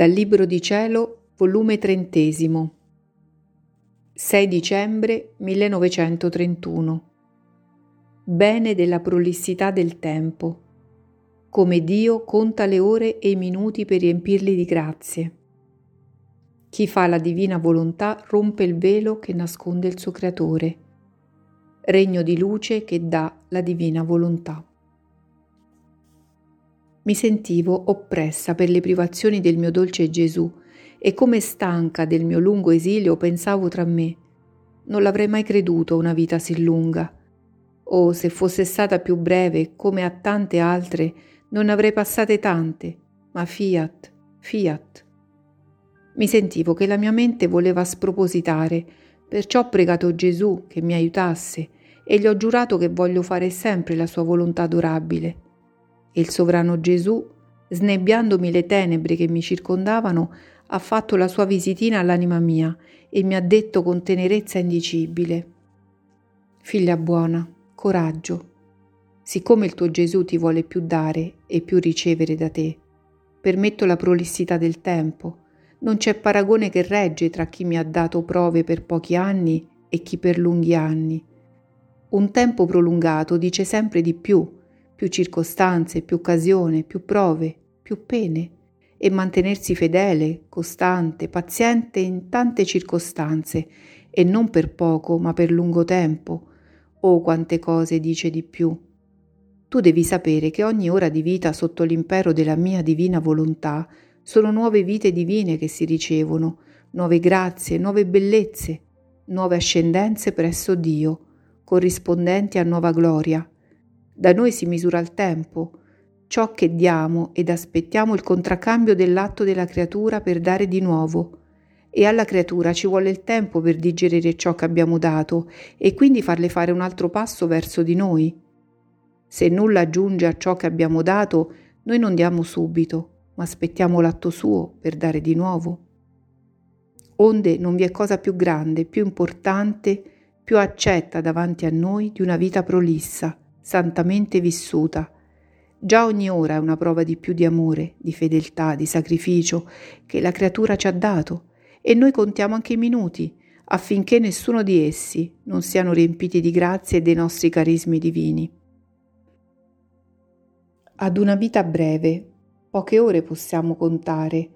Dal Libro di Cielo, volume trentesimo, 6 dicembre 1931. Bene della prolissità del tempo. Come Dio conta le ore e i minuti per riempirli di grazie. Chi fa la divina volontà rompe il velo che nasconde il suo creatore, regno di luce che dà la divina volontà. Mi sentivo oppressa per le privazioni del mio dolce Gesù e come stanca del mio lungo esilio pensavo tra me. Non l'avrei mai creduto una vita sì lunga. O se fosse stata più breve, come a tante altre, non ne avrei passate tante, ma fiat, fiat. Mi sentivo che la mia mente voleva spropositare, perciò ho pregato Gesù che mi aiutasse e gli ho giurato che voglio fare sempre la sua volontà adorabile e il sovrano Gesù, snebbiandomi le tenebre che mi circondavano, ha fatto la sua visitina all'anima mia e mi ha detto con tenerezza indicibile, Figlia buona, coraggio, siccome il tuo Gesù ti vuole più dare e più ricevere da te, permetto la prolissità del tempo, non c'è paragone che regge tra chi mi ha dato prove per pochi anni e chi per lunghi anni. Un tempo prolungato dice sempre di più, più circostanze, più occasione, più prove, più pene e mantenersi fedele, costante, paziente in tante circostanze e non per poco ma per lungo tempo. Oh quante cose dice di più. Tu devi sapere che ogni ora di vita sotto l'impero della mia divina volontà sono nuove vite divine che si ricevono, nuove grazie, nuove bellezze, nuove ascendenze presso Dio, corrispondenti a nuova gloria, da noi si misura il tempo, ciò che diamo ed aspettiamo il contraccambio dell'atto della creatura per dare di nuovo. E alla creatura ci vuole il tempo per digerire ciò che abbiamo dato e quindi farle fare un altro passo verso di noi. Se nulla aggiunge a ciò che abbiamo dato, noi non diamo subito, ma aspettiamo l'atto suo per dare di nuovo. Onde non vi è cosa più grande, più importante, più accetta davanti a noi di una vita prolissa, santamente vissuta. Già ogni ora è una prova di più di amore, di fedeltà, di sacrificio che la creatura ci ha dato e noi contiamo anche i minuti affinché nessuno di essi non siano riempiti di grazie dei nostri carismi divini. Ad una vita breve, poche ore possiamo contare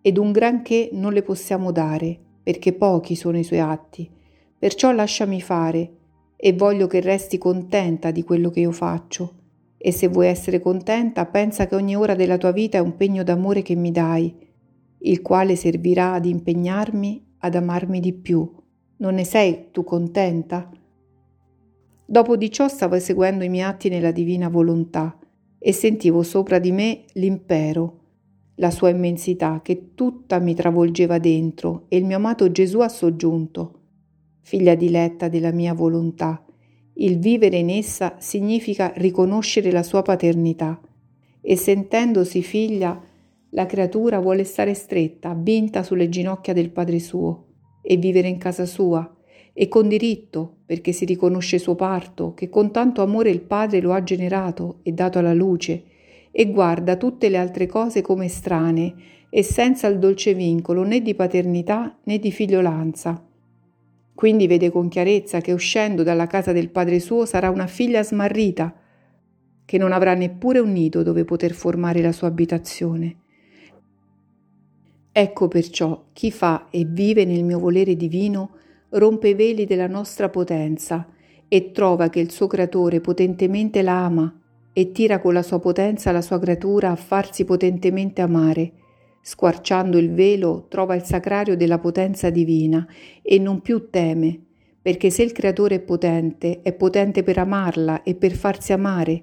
ed un granché non le possiamo dare perché pochi sono i suoi atti. Perciò lasciami fare e voglio che resti contenta di quello che io faccio. E se vuoi essere contenta, pensa che ogni ora della tua vita è un pegno d'amore che mi dai, il quale servirà ad impegnarmi ad amarmi di più. Non ne sei tu contenta? Dopo di ciò stavo eseguendo i miei atti nella divina volontà e sentivo sopra di me l'impero, la sua immensità che tutta mi travolgeva dentro e il mio amato Gesù ha soggiunto figlia diletta della mia volontà. Il vivere in essa significa riconoscere la sua paternità e sentendosi figlia, la creatura vuole stare stretta, vinta sulle ginocchia del Padre suo e vivere in casa sua e con diritto, perché si riconosce suo parto, che con tanto amore il Padre lo ha generato e dato alla luce, e guarda tutte le altre cose come strane e senza il dolce vincolo né di paternità né di figliolanza. Quindi vede con chiarezza che uscendo dalla casa del padre suo sarà una figlia smarrita, che non avrà neppure un nido dove poter formare la sua abitazione. Ecco perciò chi fa e vive nel mio volere divino rompe i veli della nostra potenza e trova che il suo creatore potentemente la ama e tira con la sua potenza la sua creatura a farsi potentemente amare Squarciando il velo trova il sacrario della potenza divina e non più teme, perché se il Creatore è potente, è potente per amarla e per farsi amare.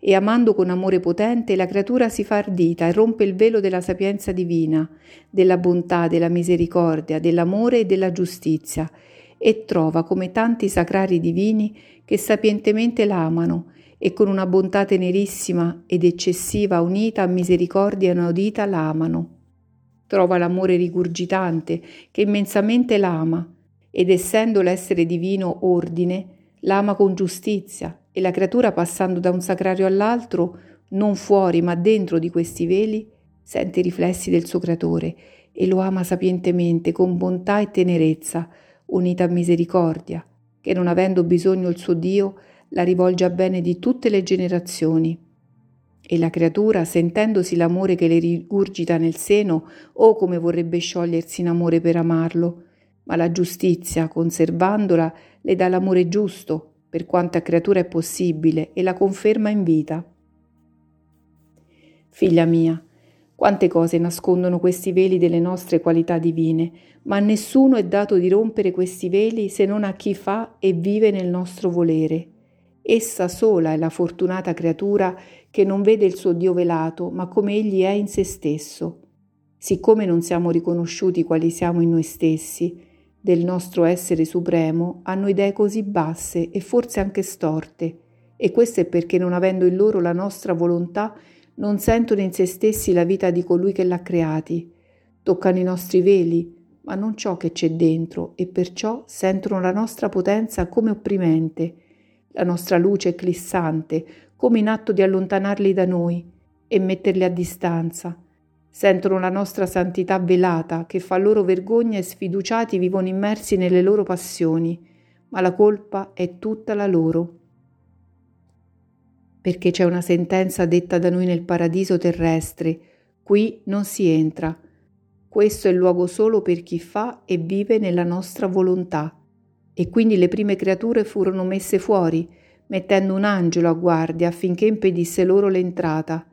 E amando con amore potente, la creatura si fa ardita e rompe il velo della sapienza divina, della bontà, della misericordia, dell'amore e della giustizia, e trova come tanti sacrari divini che sapientemente l'amano e con una bontà tenerissima ed eccessiva unita a misericordia inaudita l'amano trova l'amore rigurgitante che immensamente l'ama ed essendo l'essere divino ordine, l'ama con giustizia e la creatura passando da un sacrario all'altro, non fuori ma dentro di questi veli, sente i riflessi del suo creatore e lo ama sapientemente con bontà e tenerezza, unita a misericordia, che non avendo bisogno il suo Dio, la rivolge a bene di tutte le generazioni. E la creatura, sentendosi l'amore che le rigurgita nel seno, o come vorrebbe sciogliersi in amore per amarlo, ma la giustizia, conservandola, le dà l'amore giusto, per quanta creatura è possibile, e la conferma in vita. Figlia mia, quante cose nascondono questi veli delle nostre qualità divine, ma a nessuno è dato di rompere questi veli se non a chi fa e vive nel nostro volere. Essa sola è la fortunata creatura che non vede il suo Dio velato, ma come egli è in se stesso. Siccome non siamo riconosciuti quali siamo in noi stessi, del nostro essere supremo, hanno idee così basse e forse anche storte, e questo è perché non avendo in loro la nostra volontà, non sentono in se stessi la vita di colui che l'ha creati. Toccano i nostri veli, ma non ciò che c'è dentro, e perciò sentono la nostra potenza come opprimente, la nostra luce eclissante, come in atto di allontanarli da noi e metterli a distanza. Sentono la nostra santità velata, che fa loro vergogna e sfiduciati vivono immersi nelle loro passioni, ma la colpa è tutta la loro perché c'è una sentenza detta da noi nel paradiso terrestre, qui non si entra. Questo è il luogo solo per chi fa e vive nella nostra volontà. E quindi le prime creature furono messe fuori, mettendo un angelo a guardia affinché impedisse loro l'entrata.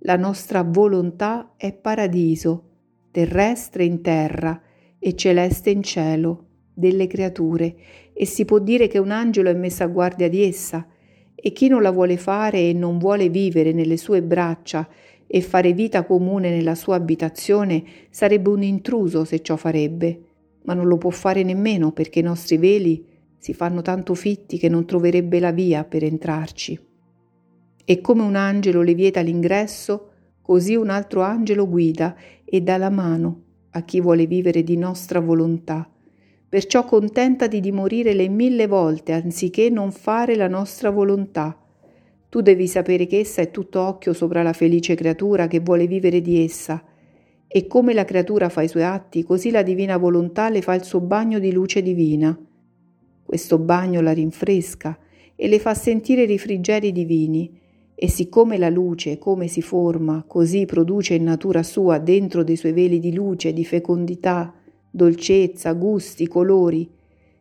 La nostra volontà è paradiso, terrestre in terra e celeste in cielo, delle creature, e si può dire che un angelo è messo a guardia di essa, e chi non la vuole fare e non vuole vivere nelle sue braccia e fare vita comune nella sua abitazione sarebbe un intruso se ciò farebbe, ma non lo può fare nemmeno perché i nostri veli si fanno tanto fitti che non troverebbe la via per entrarci. E come un angelo le vieta l'ingresso, così un altro angelo guida e dà la mano a chi vuole vivere di nostra volontà perciò contentati di morire le mille volte anziché non fare la nostra volontà. Tu devi sapere che essa è tutto occhio sopra la felice creatura che vuole vivere di essa. E come la creatura fa i suoi atti, così la divina volontà le fa il suo bagno di luce divina. Questo bagno la rinfresca e le fa sentire i rifrigeri divini. E siccome la luce, come si forma, così produce in natura sua dentro dei suoi veli di luce, di fecondità, dolcezza, gusti, colori,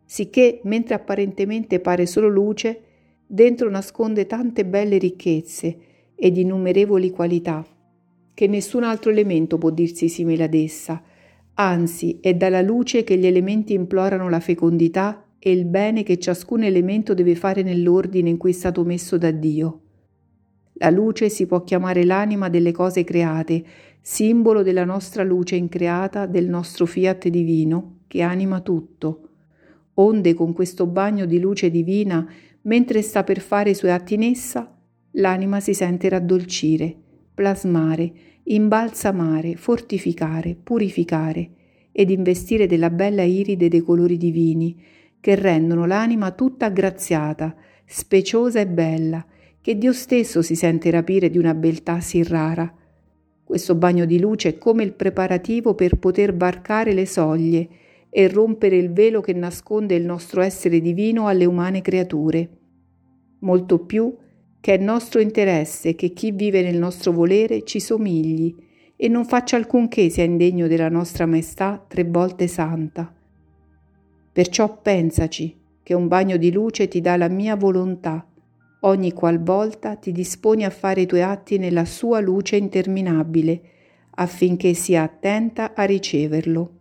sicché mentre apparentemente pare solo luce, dentro nasconde tante belle ricchezze ed innumerevoli qualità, che nessun altro elemento può dirsi simile ad essa, anzi è dalla luce che gli elementi implorano la fecondità e il bene che ciascun elemento deve fare nell'ordine in cui è stato messo da Dio. La luce si può chiamare l'anima delle cose create, simbolo della nostra luce increata, del nostro fiat divino, che anima tutto. Onde con questo bagno di luce divina, mentre sta per fare i suoi atti in essa, l'anima si sente raddolcire, plasmare, imbalsamare, fortificare, purificare ed investire della bella iride dei colori divini, che rendono l'anima tutta aggraziata, speciosa e bella, che Dio stesso si sente rapire di una beltà sì rara. Questo bagno di luce è come il preparativo per poter varcare le soglie e rompere il velo che nasconde il nostro essere divino alle umane creature. Molto più che è nostro interesse che chi vive nel nostro volere ci somigli e non faccia alcunché sia indegno della nostra maestà tre volte santa. Perciò pensaci che un bagno di luce ti dà la mia volontà ogni qualvolta ti disponi a fare i tuoi atti nella sua luce interminabile, affinché sia attenta a riceverlo.